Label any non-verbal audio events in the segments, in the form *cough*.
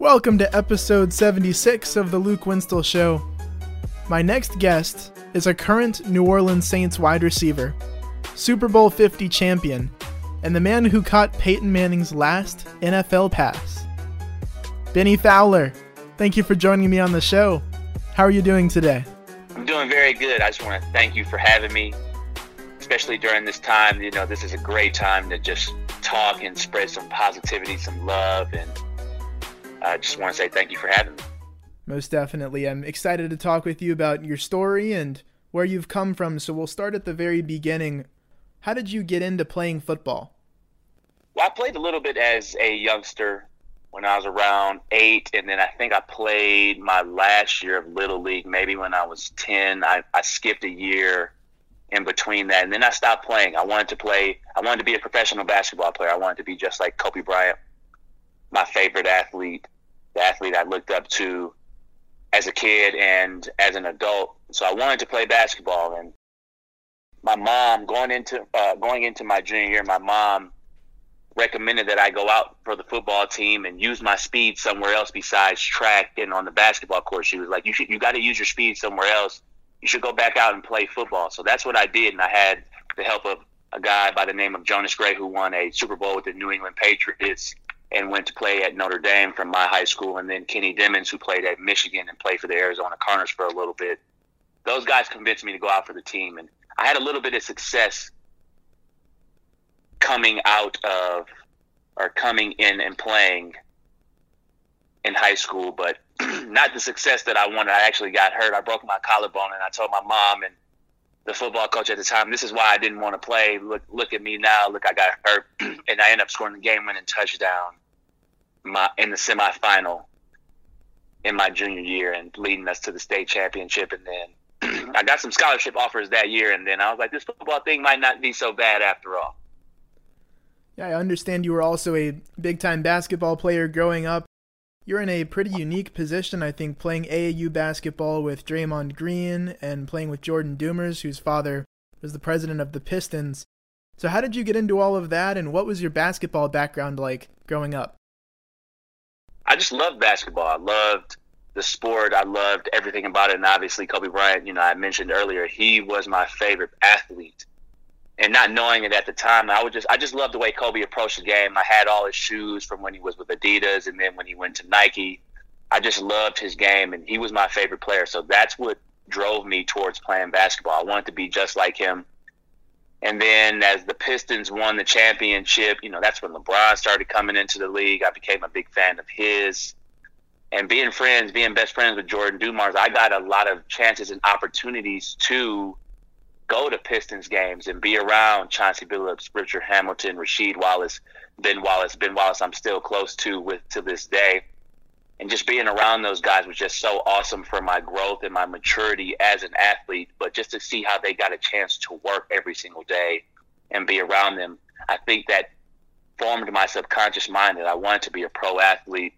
Welcome to episode 76 of The Luke Winstel Show. My next guest is a current New Orleans Saints wide receiver, Super Bowl 50 champion, and the man who caught Peyton Manning's last NFL pass. Bennie Fowler, thank you for joining me on the show. How are you doing today? I'm doing very good. I just want to thank you for having me, especially during this time. You know, this is a great time to just talk and spread some positivity, some love, and I just want to say thank you for having me. Most definitely. I'm excited to talk with you about your story and where you've come from. So we'll start at the very beginning. How did you get into playing football? Well, I played a little bit as a youngster when I was around eight, and then I think I played my last year of Little League, maybe when I was 10. I, I skipped a year in between that, and then I stopped playing. I wanted to play, I wanted to be a professional basketball player. I wanted to be just like Kobe Bryant, my favorite athlete, the athlete I looked up to as a kid and as an adult. So I wanted to play basketball, and my mom going into uh, going into my junior year, my mom recommended that I go out for the football team and use my speed somewhere else besides track and on the basketball court. She was like, "You should, you got to use your speed somewhere else. You should go back out and play football." So that's what I did, and I had the help of a guy by the name of Jonas Gray who won a Super Bowl with the New England Patriots and went to play at Notre Dame from my high school, and then Kenny Demens who played at Michigan and played for the Arizona Cardinals for a little bit. Those guys convinced me to go out for the team, and I had a little bit of success coming out of or coming in and playing in high school, but *clears throat* not the success that I wanted. I actually got hurt. I broke my collarbone, and I told my mom and the football coach at the time, "This is why I didn't want to play. Look, look at me now. Look, I got hurt, *clears throat* and I end up scoring the game-winning touchdown my in the semifinal in my junior year, and leading us to the state championship. And then *clears throat* I got some scholarship offers that year, and then I was like, "This football thing might not be so bad after all." Yeah, I understand you were also a big time basketball player growing up. You're in a pretty unique position, I think, playing AAU basketball with Draymond Green and playing with Jordan Dumars, whose father was the president of the Pistons. So, how did you get into all of that, and what was your basketball background like growing up? I just loved basketball. I loved the sport. I loved everything about it. And obviously, Kobe Bryant, you know, I mentioned earlier, he was my favorite athlete and not knowing it at the time, I would just I just loved the way Kobe approached the game. I had all his shoes from when he was with Adidas and then when he went to Nike. I just loved his game and he was my favorite player. So that's what drove me towards playing basketball. I wanted to be just like him. And then as the Pistons won the championship, you know, that's when LeBron started coming into the league. I became a big fan of his. And being friends, being best friends with Jordan Dumars, I got a lot of chances and opportunities to go to Pistons games and be around Chauncey Billups, Richard Hamilton, Rasheed Wallace, Ben Wallace. Ben Wallace, I'm still close to with to this day. And just being around those guys was just so awesome for my growth and my maturity as an athlete. But just to see how they got a chance to work every single day and be around them, I think that formed my subconscious mind that I wanted to be a pro athlete.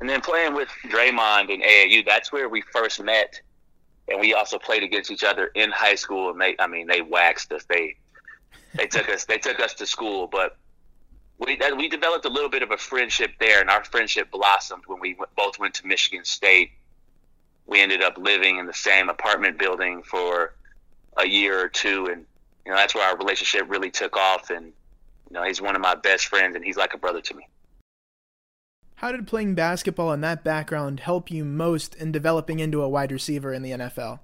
And then playing with Draymond and AAU, that's where we first met and we also played against each other in high school. And they, I mean, they waxed us. They they took us they took us to school, but we we developed a little bit of a friendship there, and our friendship blossomed when we both went to Michigan State. We ended up living in the same apartment building for a year or two, and you know that's where our relationship really took off. And you know, he's one of my best friends, and he's like a brother to me. How did playing basketball in that background help you most in developing into a wide receiver in the NFL?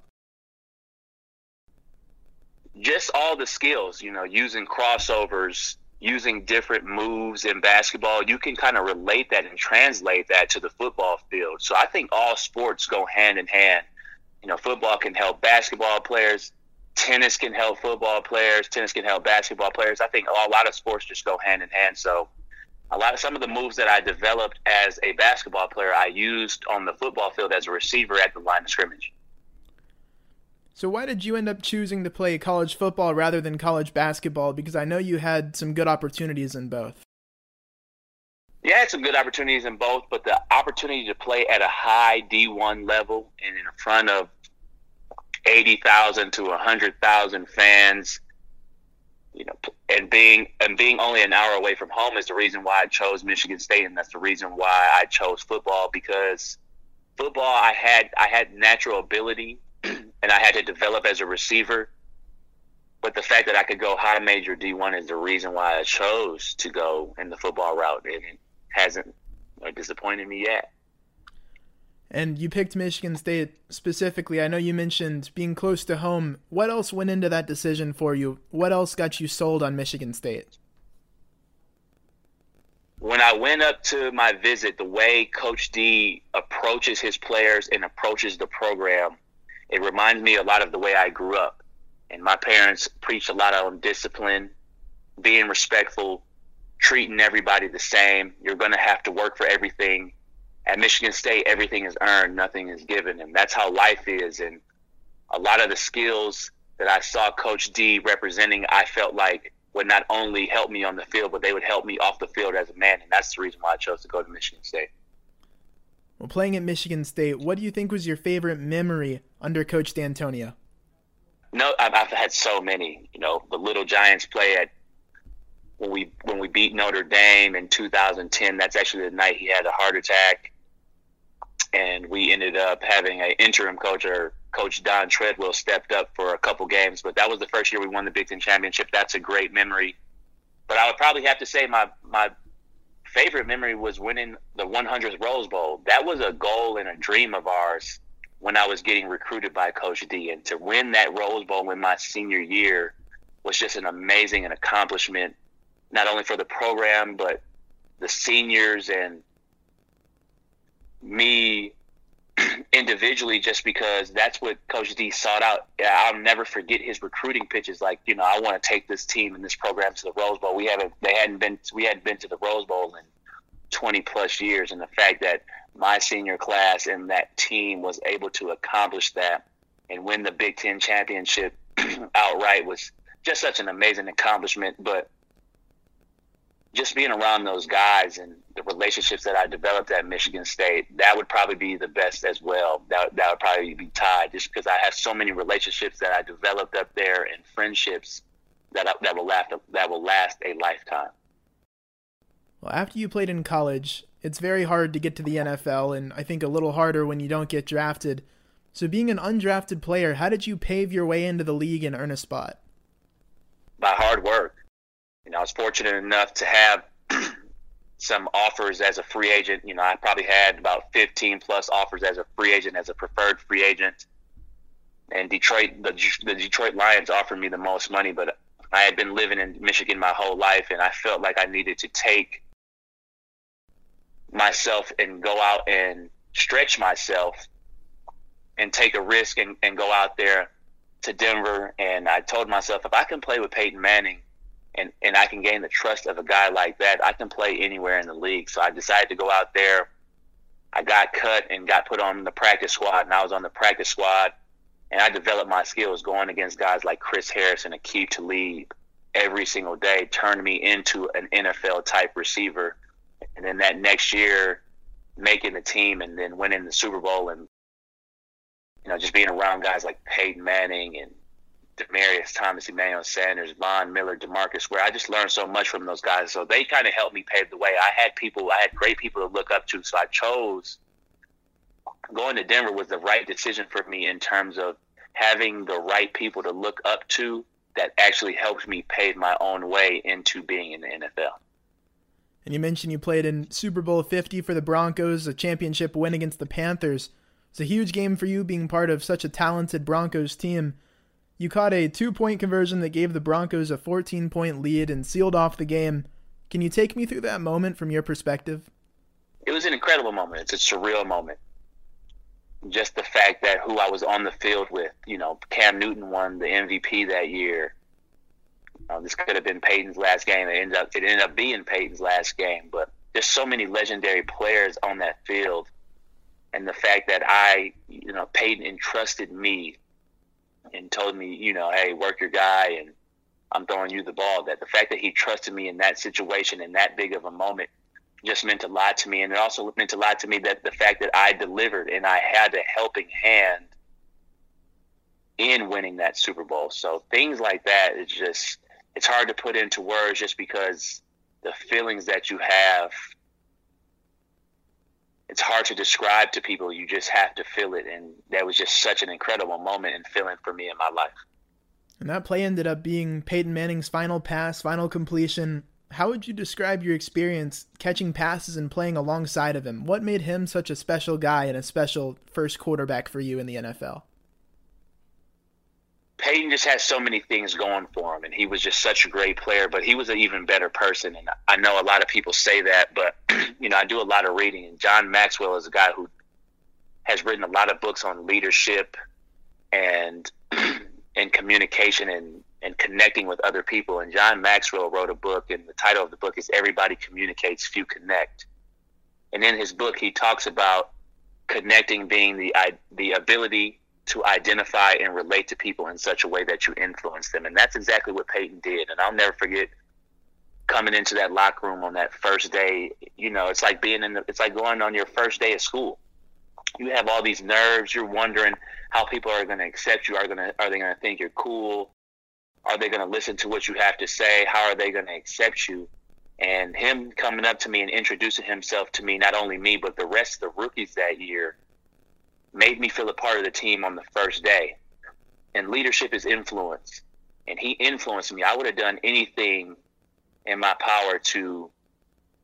Just all the skills, you know, using crossovers, using different moves in basketball, you can kind of relate that and translate that to the football field. So I think all sports go hand in hand. You know, football can help basketball players, tennis can help football players, tennis can help basketball players. I think a lot of sports just go hand in hand. So a lot of some of the moves that I developed as a basketball player, I used on the football field as a receiver at the line of scrimmage. So why did you end up choosing to play college football rather than college basketball? Because I know you had some good opportunities in both. Yeah, I had some good opportunities in both, but the opportunity to play at a high D1 level and in front of 80,000 to 100,000 fans, and being and being only an hour away from home is the reason why I chose Michigan State, and that's the reason why I chose football because football I had I had natural ability, *clears throat* and I had to develop as a receiver. But the fact that I could go high major D one is the reason why I chose to go in the football route, and it hasn't uh, disappointed me yet. And you picked Michigan State specifically. I know you mentioned being close to home. What else went into that decision for you? What else got you sold on Michigan State? When I went up to my visit, the way Coach D approaches his players and approaches the program, it reminds me a lot of the way I grew up. And my parents preached a lot on discipline, being respectful, treating everybody the same. You're going to have to work for everything at Michigan State, everything is earned, nothing is given, and that's how life is. And a lot of the skills that I saw Coach D representing, I felt like would not only help me on the field, but they would help me off the field as a man, and that's the reason why I chose to go to Michigan State. Well, playing at Michigan State, what do you think was your favorite memory under Coach Dantonio? No, I've had so many. You know, the Little Giants play at when we when we beat Notre Dame in 2010. That's actually the night he had a heart attack and we ended up having an interim coach or coach Don Treadwell stepped up for a couple games, but that was the first year we won the Big Ten championship. That's a great memory. But I would probably have to say my my favorite memory was winning the 100th Rose Bowl. That was a goal and a dream of ours when I was getting recruited by Coach D, and to win that Rose Bowl in my senior year was just an amazing an accomplishment, not only for the program but the seniors and me *clears throat* individually just because that's what Coach D sought out. I'll never forget his recruiting pitches. Like, you know, I want to take this team and this program to the Rose Bowl. We haven't, they hadn't been, we hadn't been to the Rose Bowl in 20 plus years. And the fact that my senior class and that team was able to accomplish that and win the Big Ten championship *clears throat* outright was just such an amazing accomplishment. But just being around those guys and the relationships that I developed at Michigan State, that would probably be the best as well. That that would probably be tied, just because I have so many relationships that I developed up there and friendships that that will last that will last a lifetime. Well, after you played in college, it's very hard to get to the NFL, and I think a little harder when you don't get drafted. So, being an undrafted player, how did you pave your way into the league and earn a spot? By hard work you know, I was fortunate enough to have *clears throat* some offers as a free agent. You know, I probably had about 15 plus offers as a free agent, as a preferred free agent. And Detroit, the, the Detroit Lions offered me the most money, but I had been living in Michigan my whole life, and I felt like I needed to take myself and go out and stretch myself and take a risk and, and go out there to Denver. And I told myself, if I can play with Peyton Manning, and, and I can gain the trust of a guy like that, I can play anywhere in the league. So I decided to go out there. I got cut and got put on the practice squad, and I was on the practice squad, and I developed my skills going against guys like Chris Harris and Aqib Talib every single day, turned me into an NFL type receiver. And then that next year, making the team and then winning the Super Bowl and you know just being around guys like Peyton Manning and Demaryius Thomas, Emmanuel Sanders, Von Miller, Demarcus Ware I just learned so much from those guys. So they kind of helped me pave the way. I had people, I had great people to look up to. So I chose going to Denver was the right decision for me in terms of having the right people to look up to that actually helped me pave my own way into being in the NFL. And you mentioned you played in Super Bowl 50 for the Broncos, a championship win against the Panthers. It's a huge game for you being part of such a talented Broncos team. You caught a two point conversion that gave the Broncos a 14 point lead and sealed off the game. Can you take me through that moment from your perspective? It was an incredible moment. It's a surreal moment. Just the fact that who I was on the field with, you know, Cam Newton won the MVP that year. Um, this could have been Peyton's last game. It ended up it ended up being Peyton's last game, but there's so many legendary players on that field, and the fact that I, you know, Peyton entrusted me and told me, you know, hey, work your guy, and I'm throwing you the ball. That the fact that he trusted me in that situation, in that big of a moment, just meant a lot to me. And it also meant a lot to me that the fact that I delivered and I had a helping hand in winning that Super Bowl. So things like that is just it's hard to put into words just because the feelings that you have it's hard to describe to people. You just have to feel it. And that was just such an incredible moment and feeling for me in my life. And that play ended up being Peyton Manning's final pass, final completion. How would you describe your experience catching passes and playing alongside of him? What made him such a special guy and a special first quarterback for you in the NFL? Peyton just has so many things going for him, and he was just such a great player. But he was an even better person, and I know a lot of people say that, but *clears throat* you know I do a lot of reading, and John Maxwell is a guy who has written a lot of books on leadership and *clears throat* and communication and and connecting with other people. And John Maxwell wrote a book, and the title of the book is "Everybody Communicates, Few Connect." And in his book, he talks about connecting being the the ability to identify and relate to people in such a way that you influence them. And that's exactly what Peyton did. And I'll never forget coming into that locker room on that first day. You know, it's like being in the, it's like going on your first day of school. You have all these nerves. You're wondering how people are going to accept you. Are going to, are they going to think you're cool? Are they going to listen to what you have to say? How are they going to accept you? And him coming up to me and introducing himself to me, not only me, but the rest of the rookies that year, made me feel a part of the team on the first day. And leadership is influence. And he influenced me. I would have done anything in my power to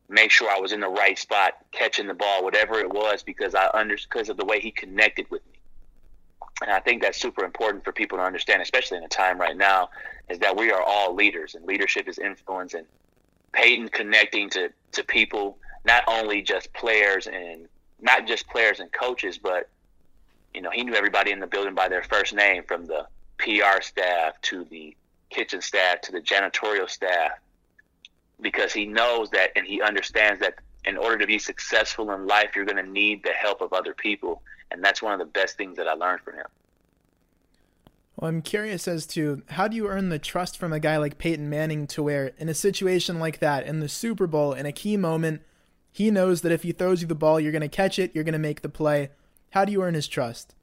make sure I was in the right spot, catching the ball, whatever it was, because I under because of the way he connected with me. And I think that's super important for people to understand, especially in a time right now, is that we are all leaders and leadership is influence and Peyton connecting to, to people, not only just players and not just players and coaches, but you know, he knew everybody in the building by their first name, from the PR staff to the kitchen staff to the janitorial staff, because he knows that and he understands that in order to be successful in life, you're going to need the help of other people. And that's one of the best things that I learned from him. Well, I'm curious as to how do you earn the trust from a guy like Peyton Manning to where, in a situation like that, in the Super Bowl, in a key moment, he knows that if he throws you the ball, you're going to catch it, you're going to make the play. How do you earn his trust?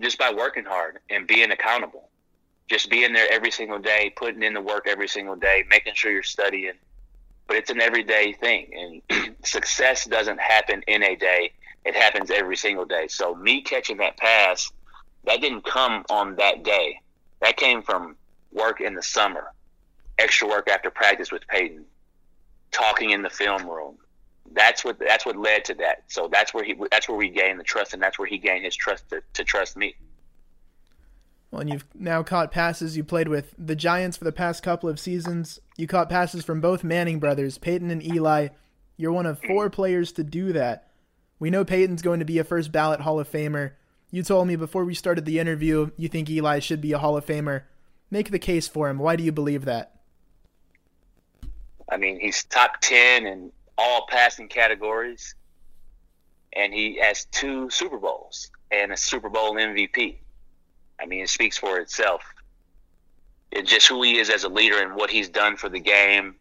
Just by working hard and being accountable. Just being there every single day, putting in the work every single day, making sure you're studying. But it's an everyday thing. And *clears throat* success doesn't happen in a day, it happens every single day. So, me catching that pass, that didn't come on that day. That came from work in the summer, extra work after practice with Peyton, talking in the film room, that's what that's what led to that. So that's where he that's where we gained the trust, and that's where he gained his trust to, to trust me. Well, and you've now caught passes. You played with the Giants for the past couple of seasons. You caught passes from both Manning brothers, Peyton and Eli. You're one of four players to do that. We know Peyton's going to be a first ballot Hall of Famer. You told me before we started the interview you think Eli should be a Hall of Famer. Make the case for him. Why do you believe that? I mean, he's top 10 in all passing categories, and he has two Super Bowls and a Super Bowl MVP. I mean, it speaks for itself. It's just who he is as a leader and what he's done for the game.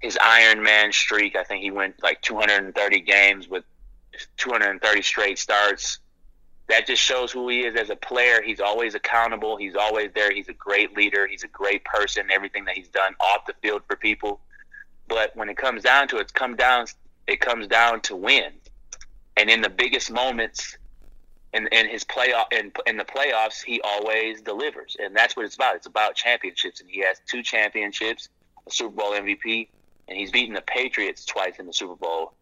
His Iron Man streak, I think he went like 230 games with 230 straight starts. That just shows who he is as a player. He's always accountable. He's always there. He's a great leader. He's a great person. Everything that he's done off the field for people. But when it comes down to it, come down it comes down to win. And in the biggest moments in, in his playoff in, in the playoffs, he always delivers. And that's what it's about. It's about championships. And he has two championships, a Super Bowl MVP, and he's beaten the Patriots twice in the Super Bowl.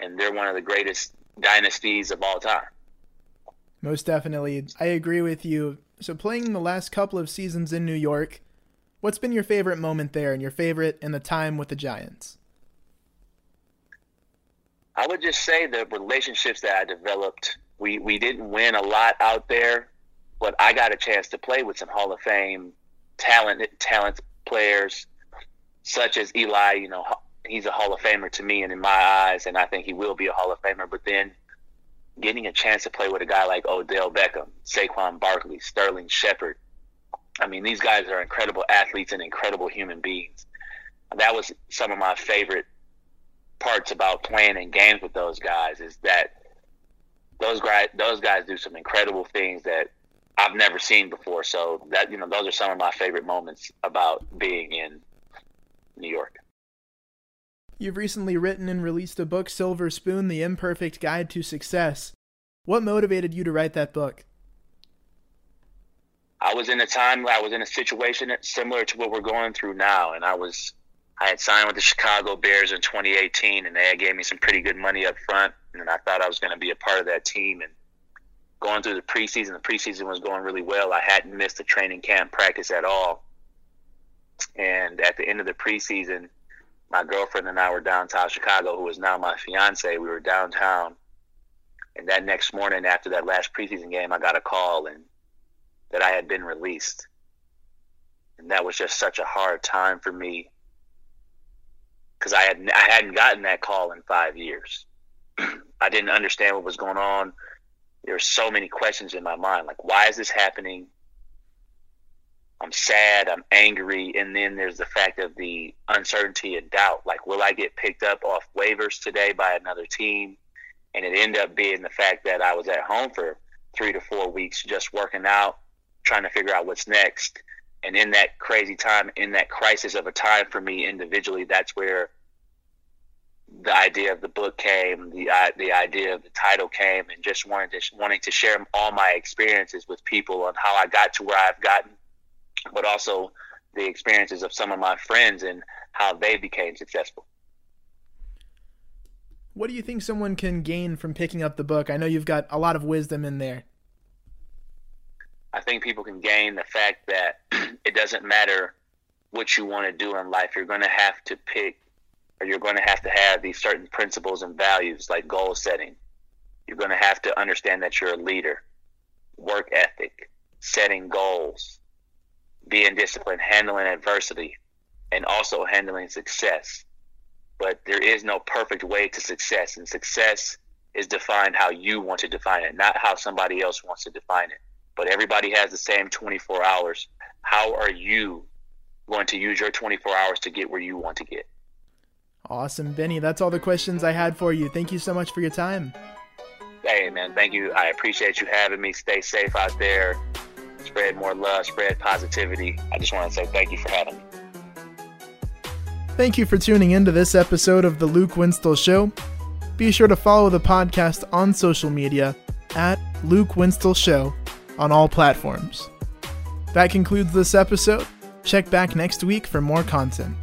And they're one of the greatest dynasties of all time. Most definitely. I agree with you. So playing the last couple of seasons in New York, What's been your favorite moment there and your favorite in the time with the Giants? I would just say the relationships that I developed. We we didn't win a lot out there, but I got a chance to play with some Hall of Fame talent talent players, such as Eli. You know, he's a Hall of Famer to me and in my eyes, and I think he will be a Hall of Famer. But then getting a chance to play with a guy like Odell Beckham, Saquon Barkley, Sterling Shepard, I mean, these guys are incredible athletes and incredible human beings. That was some of my favorite parts about playing in games with those guys is that those guys those guys do some incredible things that I've never seen before. So that you know, those are some of my favorite moments about being in New York. You've recently written and released a book, Silver Spoon: The Imperfect Guide to Success. What motivated you to write that book? I was in a time I was in a situation similar to what we're going through now, and I was I had signed with the Chicago Bears in 2018, and they gave me some pretty good money up front, and I thought I was going to be a part of that team. And going through the preseason, the preseason was going really well. I hadn't missed a training camp practice at all, and at the end of the preseason, my girlfriend and I were downtown Chicago, who is now my fiance. We were downtown, and that next morning, after that last preseason game, I got a call and that I had been released, and that was just such a hard time for me because I had I hadn't gotten that call in five years. I didn't understand what was going on. There were so many questions in my mind, like why is this happening? I'm sad, I'm angry, and then there's the fact of the uncertainty and doubt. Like, will I get picked up off waivers today by another team? And it ended up being the fact that I was at home for three to four weeks just working out, trying to figure out what's next. And in that crazy time, in that crisis of a time for me individually, that's where the idea of the book came, the uh, the idea of the title came, and just wanted to wanting to share all my experiences with people on how I got to where I've gotten, but also the experiences of some of my friends and how they became successful. What do you think someone can gain from picking up the book? I know you've got a lot of wisdom in there. I think people can gain the fact that *clears throat* it doesn't matter what you want to do in life. You're going to have to pick, you're going to have to have these certain principles and values like goal setting. You're going to have to understand that you're a leader, work ethic, setting goals, being disciplined, handling adversity, and also handling success but there is no perfect way to success. And success is defined how you want to define it, not how somebody else wants to define it. But everybody has the same 24 hours. How are you going to use your 24 hours to get where you want to get? Awesome, Bennie. That's all the questions I had for you. Thank you so much for your time. Hey, man. Thank you. I appreciate you having me. Stay safe out there. Spread more love, spread positivity. I just want to say thank you for having me. Thank you for tuning in to this episode of The Luke Winstel Show. Be sure to follow the podcast on social media at Luke Winstel Show on all platforms. That concludes this episode. Check back next week for more content.